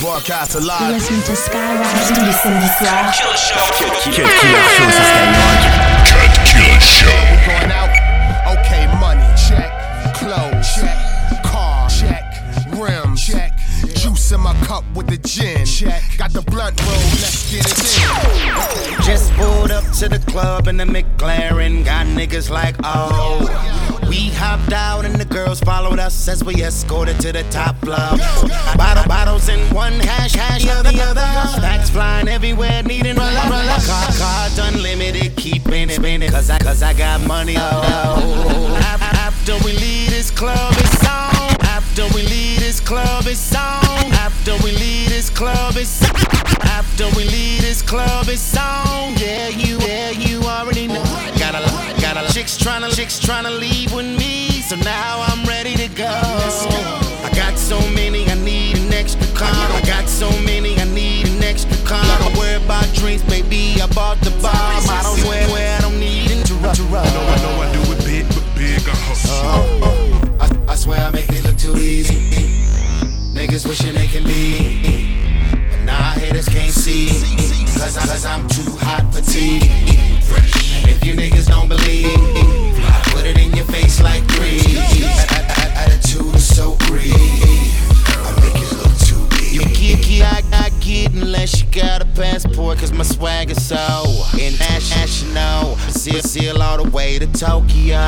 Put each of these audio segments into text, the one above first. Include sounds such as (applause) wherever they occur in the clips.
Broadcast alive. Listen to Skyrock tous les samedis soirs. Killer Show. Cut Killer Show sur Skyrock. Cut Killer Show. Going out. Okay, money. Check. Clothes. Check. Car. Check. Rims. Check. Juice in my cup with the gin. Check. Got the blunt roll. Let's get it in. Just pulled up to the club in the McLaren. Got niggas like, oh. We hopped out and the girls followed us as we escorted to the top floor. Bottle, bottles in one hash, hash of the other. Stacks flying everywhere, needing roll up. Car, cards unlimited, keep spinning, spinning. Cause I, cause I got money, oh. After we leave this club, it's on. After we leave this club, it's on. After we leave this club, it's. After we leave this club, it's on. Yeah, you, yeah, you already know. Got a lot, got a lot. Chicks tryna, chicks tryna leave with me. So now I'm ready to go. Wishing they can be. But nah, haters can't see. Cause, I, cause I'm too hot for tea. And if you niggas don't believe, I put it in your face like greed. A- a- a- Attitude is so greedy. I make it look too easy. You geeky, I, I get unless you got a passport. Cause my swag is so international. Seal, seal all the way to Tokyo.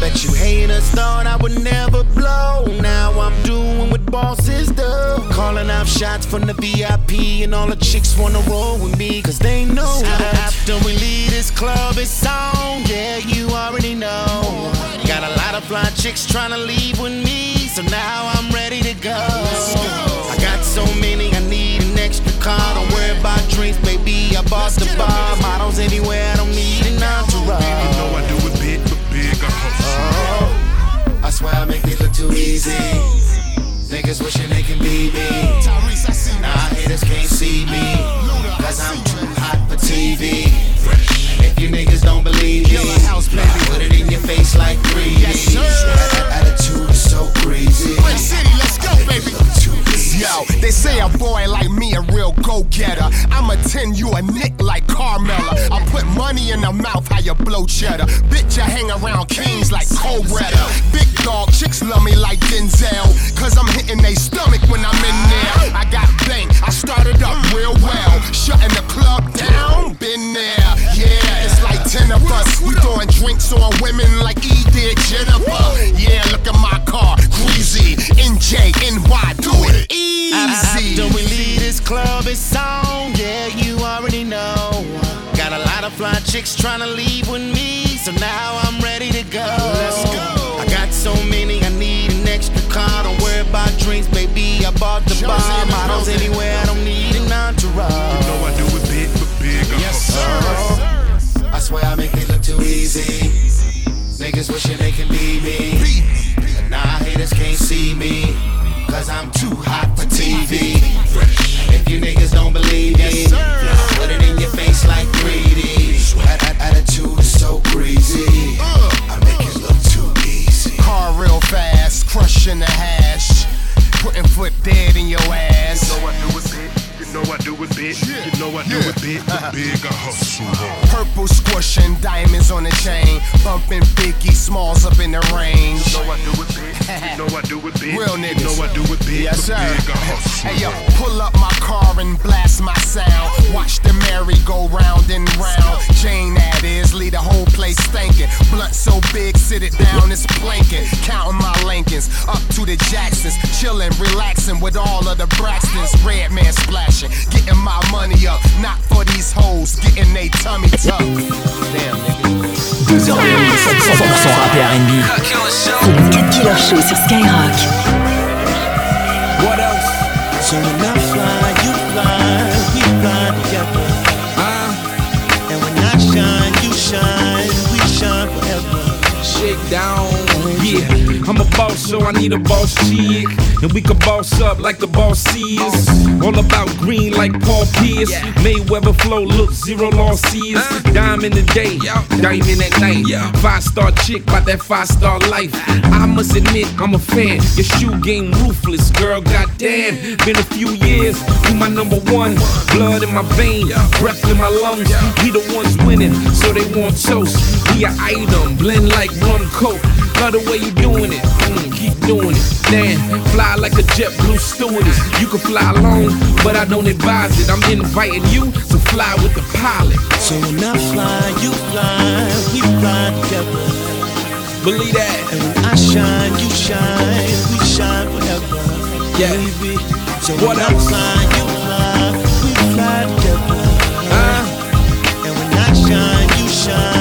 Bet you haters thought I would never blow. Now I'm doing what bosses do. Calling out shots from the VIP, and all the chicks wanna roll with me, cause they know. After we leave this club, it's on. Yeah, you already know. Got a lot of fly chicks trying to leave with me, so now I'm ready to go. I got so many, I need an extra car. Don't worry about drinks, baby. I bought the bar. Models anywhere, I don't need an entourage. You know I do hustle. I I make it look too easy. Niggas wishing they can be me. Tyrese, I see Nah, haters can't see me. Cause I'm too hot for TV. And if you niggas don't believe me. I put it in your face like greedy. Yes, sir. Attitude is so crazy. City, let's go, baby. Yo, they say a boy like me a real go-getter. I'ma tend you a nick like Carmella. I put money in the mouth, how you blow cheddar. Bitch, I hang around kings like Cole Redder. Big dog chicks love me like Denzel. Cause I'm hitting they stomach when I'm in there. I got bank, I started up real well. Shutting the club down, been there. Yeah, it's like 10 of us. We throwing drinks on women like E did. Chicks trying to leave with me, so now I'm ready to go. Let's go. I got so many, I need an extra car. Don't worry about drinks, baby. I bought the Josie bar. in the Models anywhere, I don't need an entourage. You know I do it big, but big I Yes, hustle. sir. I swear I make it look too easy. Niggas wishing they can be me. But nah, haters can't see me. Cause I'm too hot for TV. And fast, crushing the hash. Putting foot dead in your ass. You know know I do it big. You know I do it big, but big I hustle. Purple squishing, diamonds on the chain. Bumping Biggie Smalls up in the range. You know I do it big. You (laughs) know I do it big. Real You niggas. know I do it big, Yes, sir. big I hustle. Hey, yo, pull up my car and blast my sound. Watch the merry go round and round. Jane, that is, leave the whole place stankin'. Blunt so big, sit it down, it's planking. Counting my Lincolns up to the Jacksons. Chillin', relaxing with all of the Braxtons. Red man splashing, getting my money up. Not for these hoes, getting they tummy tuck. Damn, nigga. Deux heures de mix 100% rap et R&B. C'est le Cut Killer Show sur Skyrock. What else? So when I fly, you fly, we fly together. Uh, and when I shine, you shine, we shine forever. Shake down, yeah. I'm a boss, so I need a boss chick. And we can boss up like the boss is. All about green like Paul Pierce. Mayweather flow, look, zero losses. Dime in the day, diamond at night. Five star chick, about that five star life. I must admit, I'm a fan. Your shoe game ruthless, girl, goddamn. Been a few years, you my number one. Blood in my vein, breath in my lungs. We the ones winning, so they want toast. We a item, blend like rum coke. Love the way you doing it, mm, keep doing it. Damn, fly like a JetBlue stewardess. You can fly alone, but I don't advise it. I'm inviting you to fly with the pilot. So when I fly, you fly, we fly together. Believe that. And when I shine, you shine, we shine forever. Yeah. Baby. So What when else? I fly, you fly, we fly together. Uh, And when I shine, you shine,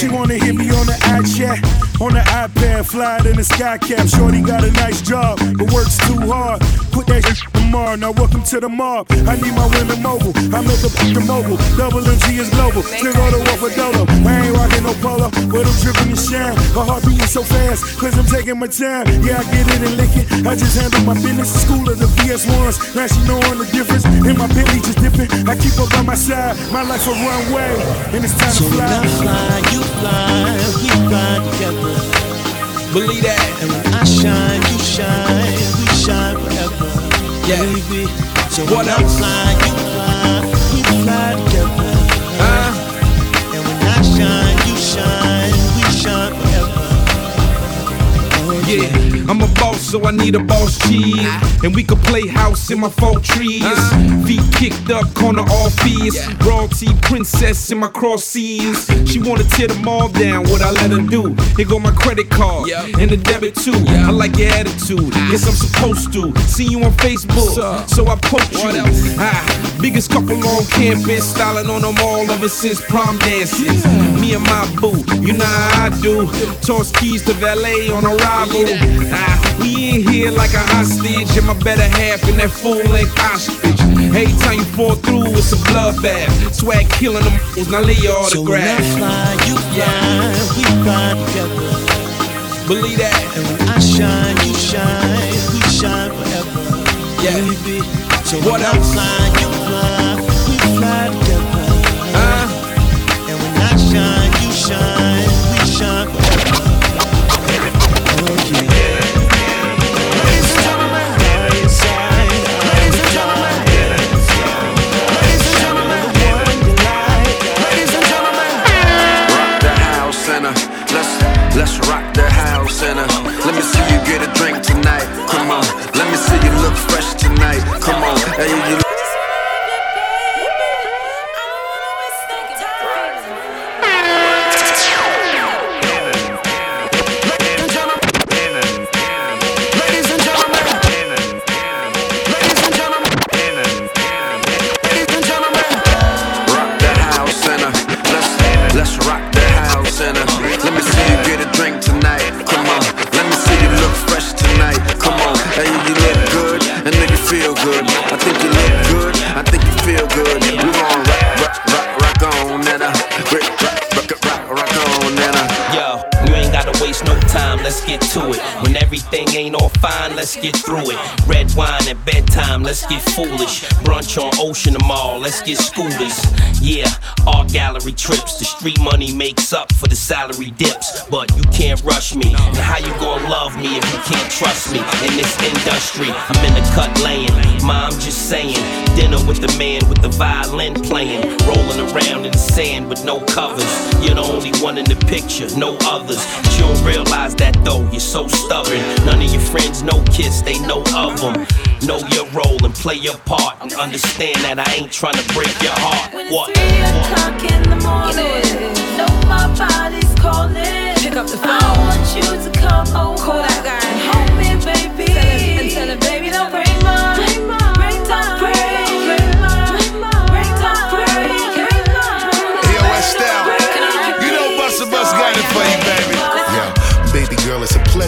She wanna hit me on the iChat, on the iPad, fly it in the sky cap. Shorty got a nice job, but works too hard. Put that shit tomorrow. Now welcome to the mob. I need my women mobile. I make a the mobile. Double MG is global. Still go to war for Dolo. I ain't rocking no polo, but I'm dripping and shine. My heart beating so fast, cause I'm taking my time. Yeah, I get it and lick it. I just handle my business. School of the VS1s. Now she knowing the difference. And my Bentley just dipping. I keep her by my side. My life a runway. And it's time So to when I fly. fly, you fly, we fly together. Believe that. And when I shine, you shine, we shine forever. Yeah. Baby. So What when I else? fly, you fly, we fly together. Uh, And when I shine, you shine, we shine forever. Oh, yeah, I'm a boss, so I need a boss cheese. And we could play house in my folk trees. Feet kicked up, corner all fears. Royalty princess in my cross seas. She wanna tear them all down, what I let her do. Here go my credit card and the debit too. I like your attitude, yes I'm supposed to. See you on Facebook, so I poke you. Ah, biggest couple on campus, styling on them all ever since prom dances. Me and my boo, you know how I do. Toss keys to valet on arrival. Ah, Ah, we in here like a hostage, and my better half in that full length ostrich. Every time you fall through, it's a bloodbath. Swag killing them, now lay your So when I autograph. fly, you fly, we fly together. Believe that. And when I shine, you shine, we shine forever. Yeah. Baby. So What when I else? fly, you get foolish. Brunch on Ocean Mall, let's get scooters. Yeah, art gallery trips. The street money makes up for the salary dips. But you can't rush me. And how you gonna love me if you can't trust me in this industry? I'm in the cut laying. Mom just saying, dinner with the man with the violin playing. Rolling around in the sand with no covers. You're the only one in the picture, no others. But you don't realize that though, you're so stubborn. None of your friends know kiss, they know of them. Know your role and play your part. And understand that I ain't trying to break your heart. What? Three o'clock in the morning. Know my body's calling. Pick up the I phone. want you to come over. Call that guy. and Hold me, baby. Tell him- and tell him, baby, don't. Break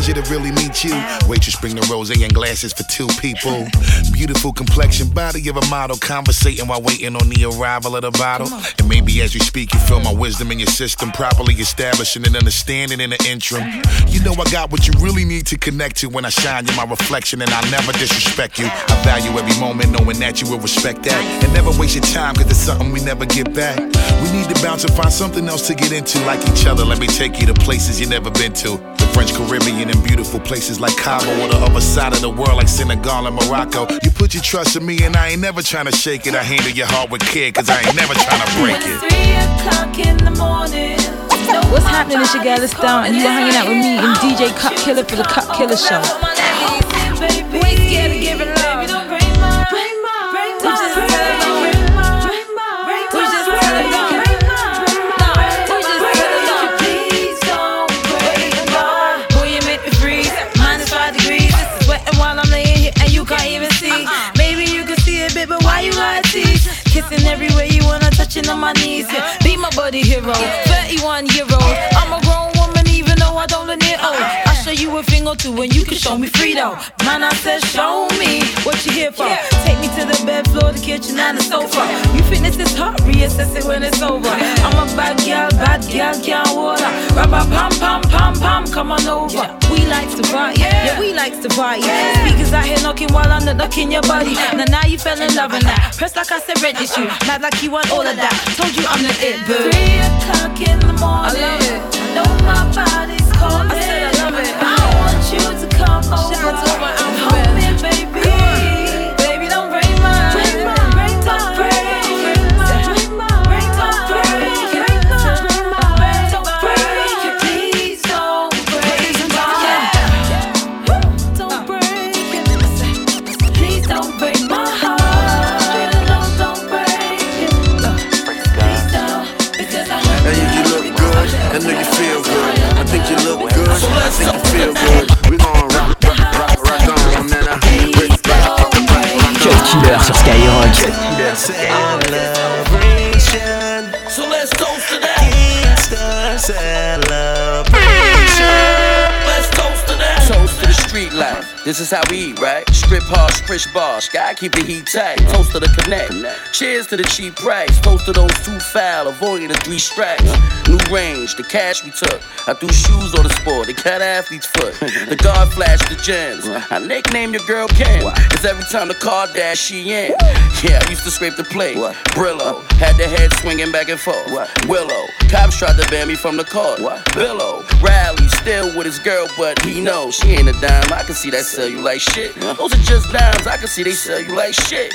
pleasure to really meet you. Waitress, bring the rose and glasses for two people. Beautiful complexion, body of a model. Conversating while waiting on the arrival of the bottle. And maybe as you speak, you feel my wisdom in your system. Properly establishing and understanding in the interim. You know I got what you really need to connect to when I shine. You're my reflection, and I'll never disrespect you. I value every moment knowing that you will respect that. And never waste your time, cause it's something we never get back. We need to bounce and find something else to get into, like each other. Let me take you to places you never been to. The French Caribbean and beautiful places like Cabo, or the other side of the world like Senegal and Morocco. You put your trust in me, and I ain't never trying to shake it. I handle your heart with care, cause I ain't never trying to break it. Three o'clock in the morning. What's happening? It's your girl, it's Down, and you are hanging out with me and DJ Cut Killer for the Cut Killer oh, Show. Here and you can't even see. Maybe you can see a bit, but why you gotta tease? Kissing everywhere you wanna, touching on my knees. Yeah. Be my buddy hero. 31 year old. I'm a grown woman, even though I don't look near old. You a thing or two and you can show me freedom. Man, I said, show me what you here for. Take me to the bed, floor, the kitchen, and the sofa. You think this is hot? Reassess it when it's over. I'm a bad girl, bad girl, can't water. Rubber pam pam pam pam, come on over. We likes to party, yeah, we likes to party. Speakers out here knocking while I'm not knocking your body. Now, now you fell in love and that. Press like I said, register you. Not like you want all of that. Told you I'm the it, boo. Three o'clock in the morning. I love it. I know my body's calling. I said I love it. I to come. Shout out to my alphabet. This is how we eat, right? Strip hard, sprish bars. Gotta keep the heat tight. Toast to the connect. Cheers to the cheap price. Toast to those two foul, avoiding the three strikes. New range, the cash we took. I threw shoes on the sport, they cut athlete's foot. (laughs) The guard flashed the gems. I nicknamed your girl Ken. Cause every time the car dash, she in. Yeah, I used to scrape the plate. Brillo, had the head swinging back and forth. Willow, cops tried to ban me from the court. Billow, Riley, still with his girl, but he knows she ain't a dime. I can see that sell you like shit. Those are just dimes, I can see they sell you like shit.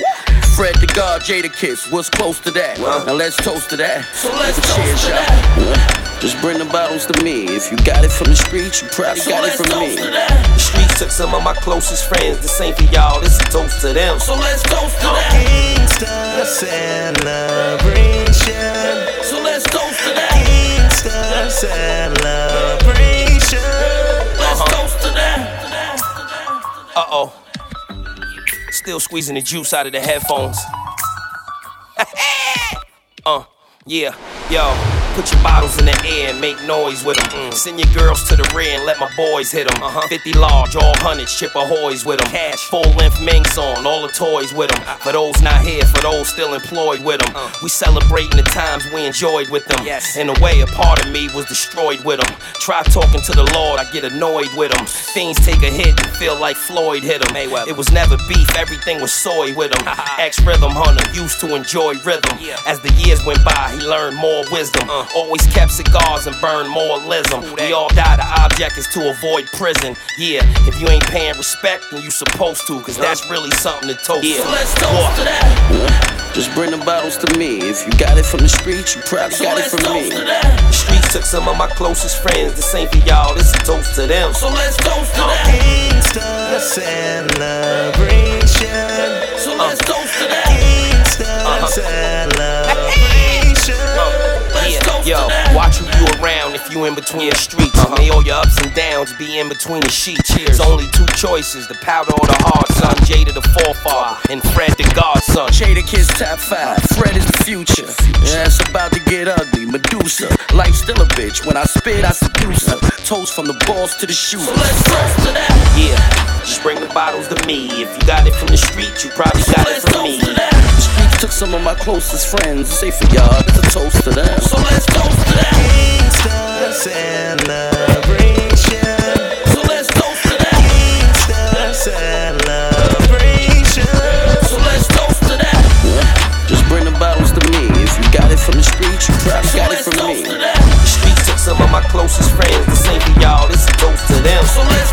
Fred the God, Jadakiss, what's close to that? Now let's toast to that. So let's Have a toast to cheers, y'all. Just bring the bottles to me. If you got it from the streets, you probably So got it let's from toast me. to that. The streets took some of my closest friends. This ain't for y'all, this is a toast to them. So let's toast to that. Gangsta celebration. So let's toast to that. Gangsta celebration. Uh oh. Still squeezing the juice out of the headphones. (laughs) uh, yeah, yo. Put your bottles in the air and make noise with them. Mm. Send your girls to the rear and let my boys hit them. Uh-huh. 50 large, all hundreds, chip ahoys with them. Cash, full length minks on, all the toys with them. Uh-uh. For those not here, for those still employed with them. Uh. We celebrating the times we enjoyed with them. Yes. In a way, a part of me was destroyed with them. Try talking to the Lord, I get annoyed with them. Things take a hit and feel like Floyd hit them. It was never beef, everything was soy with him. Ex (laughs) rhythm hunter, used to enjoy rhythm. As the years went by, he learned more wisdom. Uh. Always kept cigars and burned moralism. We all die, the object is to avoid prison. Yeah, if you ain't paying respect, then you supposed to, cause that's really something to toast Yeah. to. Let's toast to that. Just bring the bottles to me. If you got it from the streets, you probably So got it let's from toast me. to that. The streets took some of my closest friends. This ain't for y'all, this is a toast to them. So let's toast to that. Gangsta celebration. So let's toast to that. Gangsta uh-huh. celebration. Yeah, yo, watch who you around if you in between the streets. Uh-huh. May all your ups and downs be in between the sheets. There's only two choices: the powder or the hard son. Jada the forefather and Fred the godson. Jadakiss top five. Fred is the future. Yeah, it's about to get ugly. Medusa. Life's still a bitch. When I spit, I seduce her. toast from the balls to the shoes. So let's toast to that. Yeah, just bring the bottles to me. If you got it from the street, you probably got it from me. Took some of my closest friends. Say for y'all, it's a toast to them. So let's toast to that. Gangsta celebration. So let's toast to that. Gangsta celebration. So let's toast to that. Just bring the bottles to me. If you got it from the street, you probably got it from me. The streets took some of my closest friends. This ain't for y'all, is a toast to them. So let's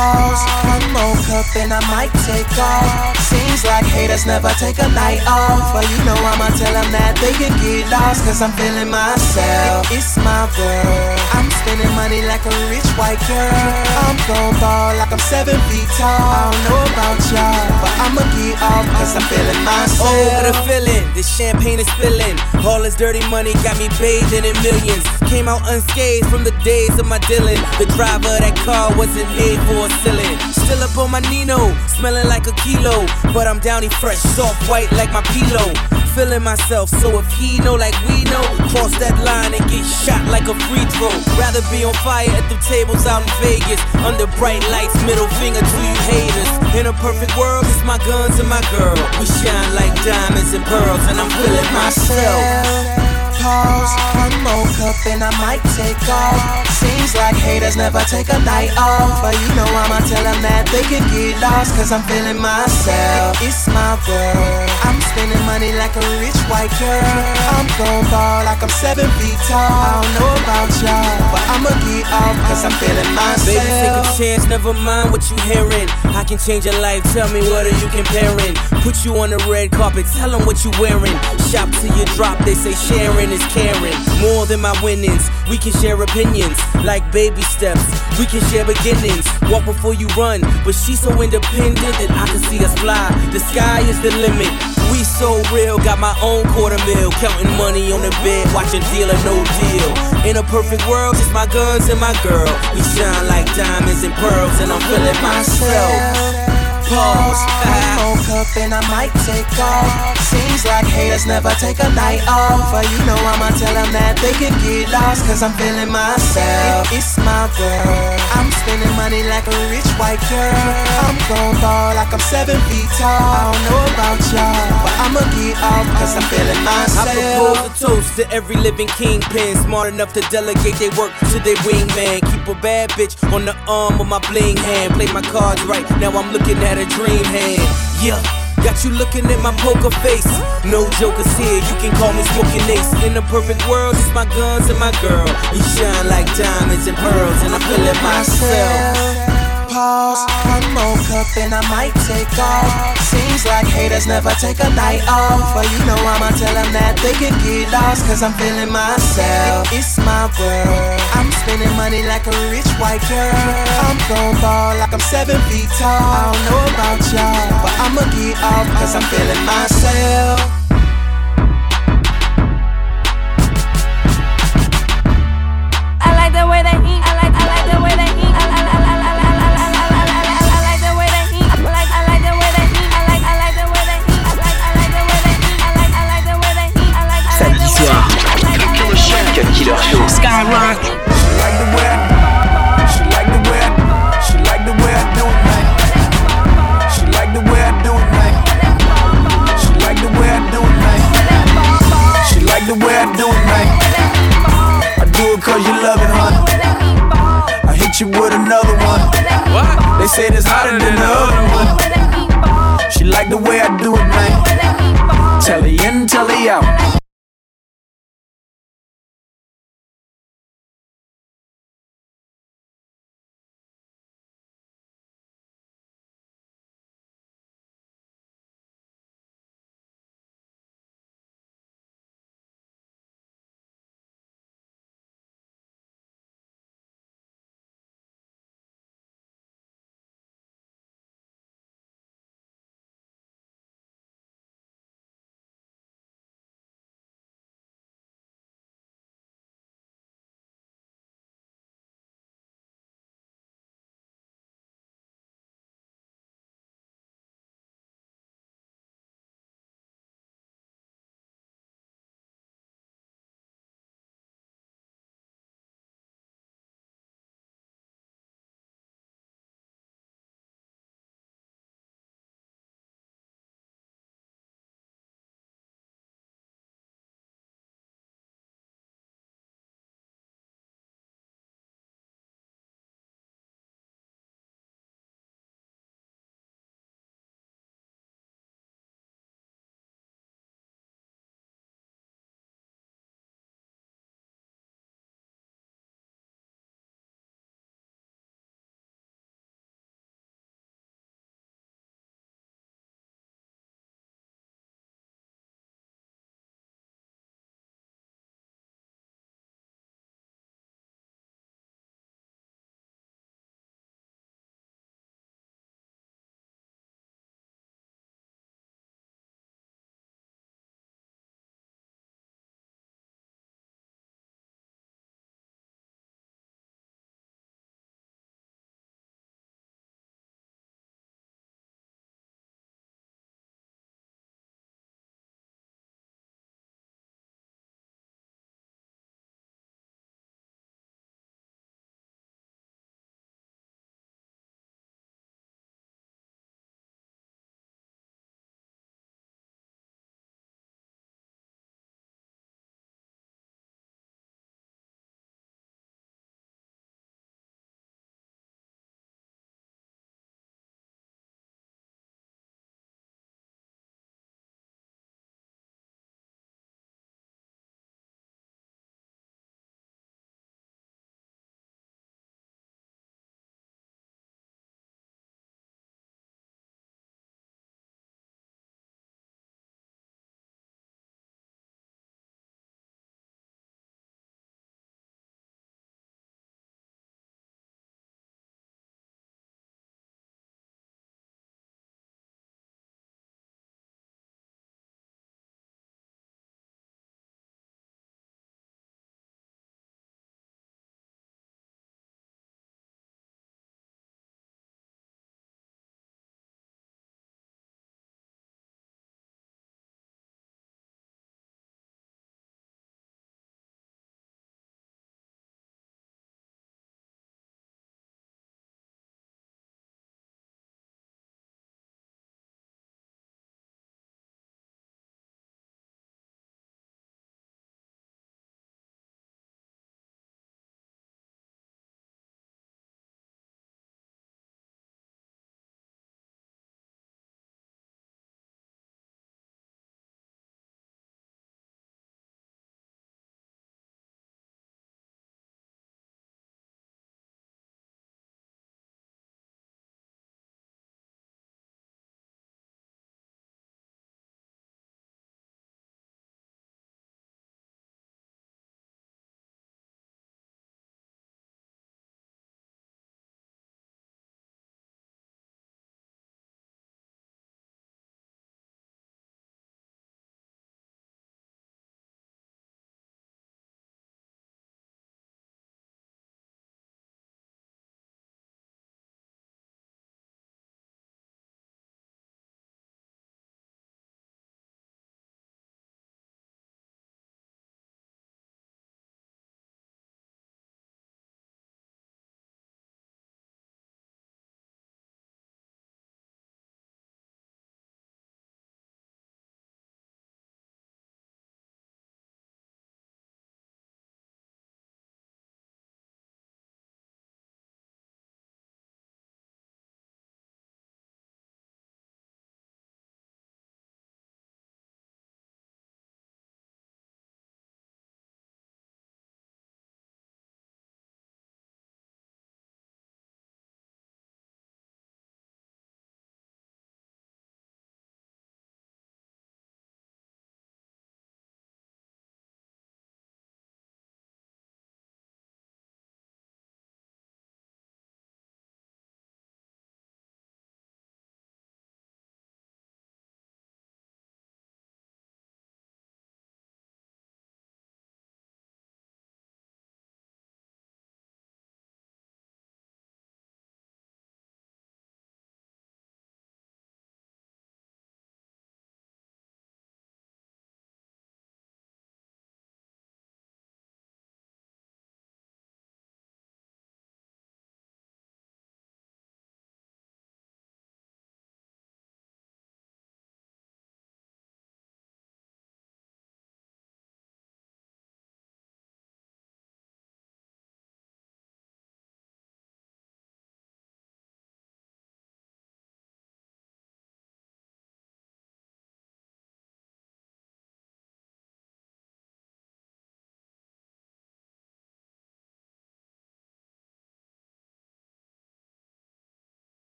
Pause, one more cup and I might take off. Seems like haters never take a night off. But you know I'ma tell them that they can get lost. Cause I'm feeling myself. It's my world. I'm spending money like a rich white girl. I'm gon' ball like I'm seven feet tall. I don't know about y'all, but I'ma get off cause I'm feeling myself. Oh, what a feeling. This champagne is spilling. All this dirty money got me bathing in millions. Came out unscathed from the days of my Dylan. The driver of that car wasn't made for a ceiling. Still up on my Nino, smelling like a kilo. But I'm downy fresh, soft white like my pillow. Feeling myself, so if he know like we know, cross that line and get shot like a free throw. Rather be on fire at the tables out in Vegas. Under bright lights, middle finger to you haters. In a perfect world, it's my guns and my girl. We shine like diamonds and pearls, and I'm feeling myself. Pause, cup and I might take off. Seems like haters never take a night off. But you know I'ma tell them that they can get lost. Cause I'm feeling myself. It's my world. I'm spending money like a rich white girl. I'm gon' ball like I'm seven feet tall. I don't know about y'all, but I'ma get off cause I'm feeling Baby, take a chance, never mind what you hearing. I can change your life, tell me what are you comparing? Put you on the red carpet, tell them what you wearing. Shop till you drop, they say sharing is caring. More than my winnings, we can share opinions like baby steps. We can share beginnings, walk before you run. But she's so independent that I can see us fly. The sky is the limit. We so real, got my own quarter mil. Counting money on the bed, watching deal or no deal. In a perfect world, just my guns and my girl. We shine like diamonds and pearls, and I'm feeling myself. Pause, one more cup and I might take off. Seems like haters never take a night off. But you know I'ma tell them that they can get lost. Cause I'm feeling myself. It's my world. I'm spending money like a rich white girl. I'm gon' ball like I'm seven feet tall. I don't know about y'all, but I'ma get off cause I'm feeling myself. I propose a toast to every living kingpin, smart enough to delegate their work to their wingman. Keep a bad bitch on the arm of my bling hand. Play my cards right, now I'm looking at a dream hand. Yeah. Got you looking at my poker face. No jokers here, you can call me smoking ace. In a perfect world, it's my guns and my girl. We shine like diamonds and pearls, and I'm feeling myself. Pause, one more cup and I might take off. Seems like haters never take a night off. But you know I'ma tell them that they can get lost. Cause I'm feeling myself. It's my world. I'm spending money like a rich white girl. I'm gon' ball like I'm seven feet tall. I don't know I'ma get off cause I'm feeling myself. I like the way they heat. I like the way they eat. I like, I like the way they eat. I like, I like, the way they heat I like, I like, the way they mean I like, I like, the way they heat I like the way the way I do it, man. I do it cause you love it, honey. I hit you with another one. They say it's hotter than the other one. She like the way I do it, man. Tell her in, tell her out.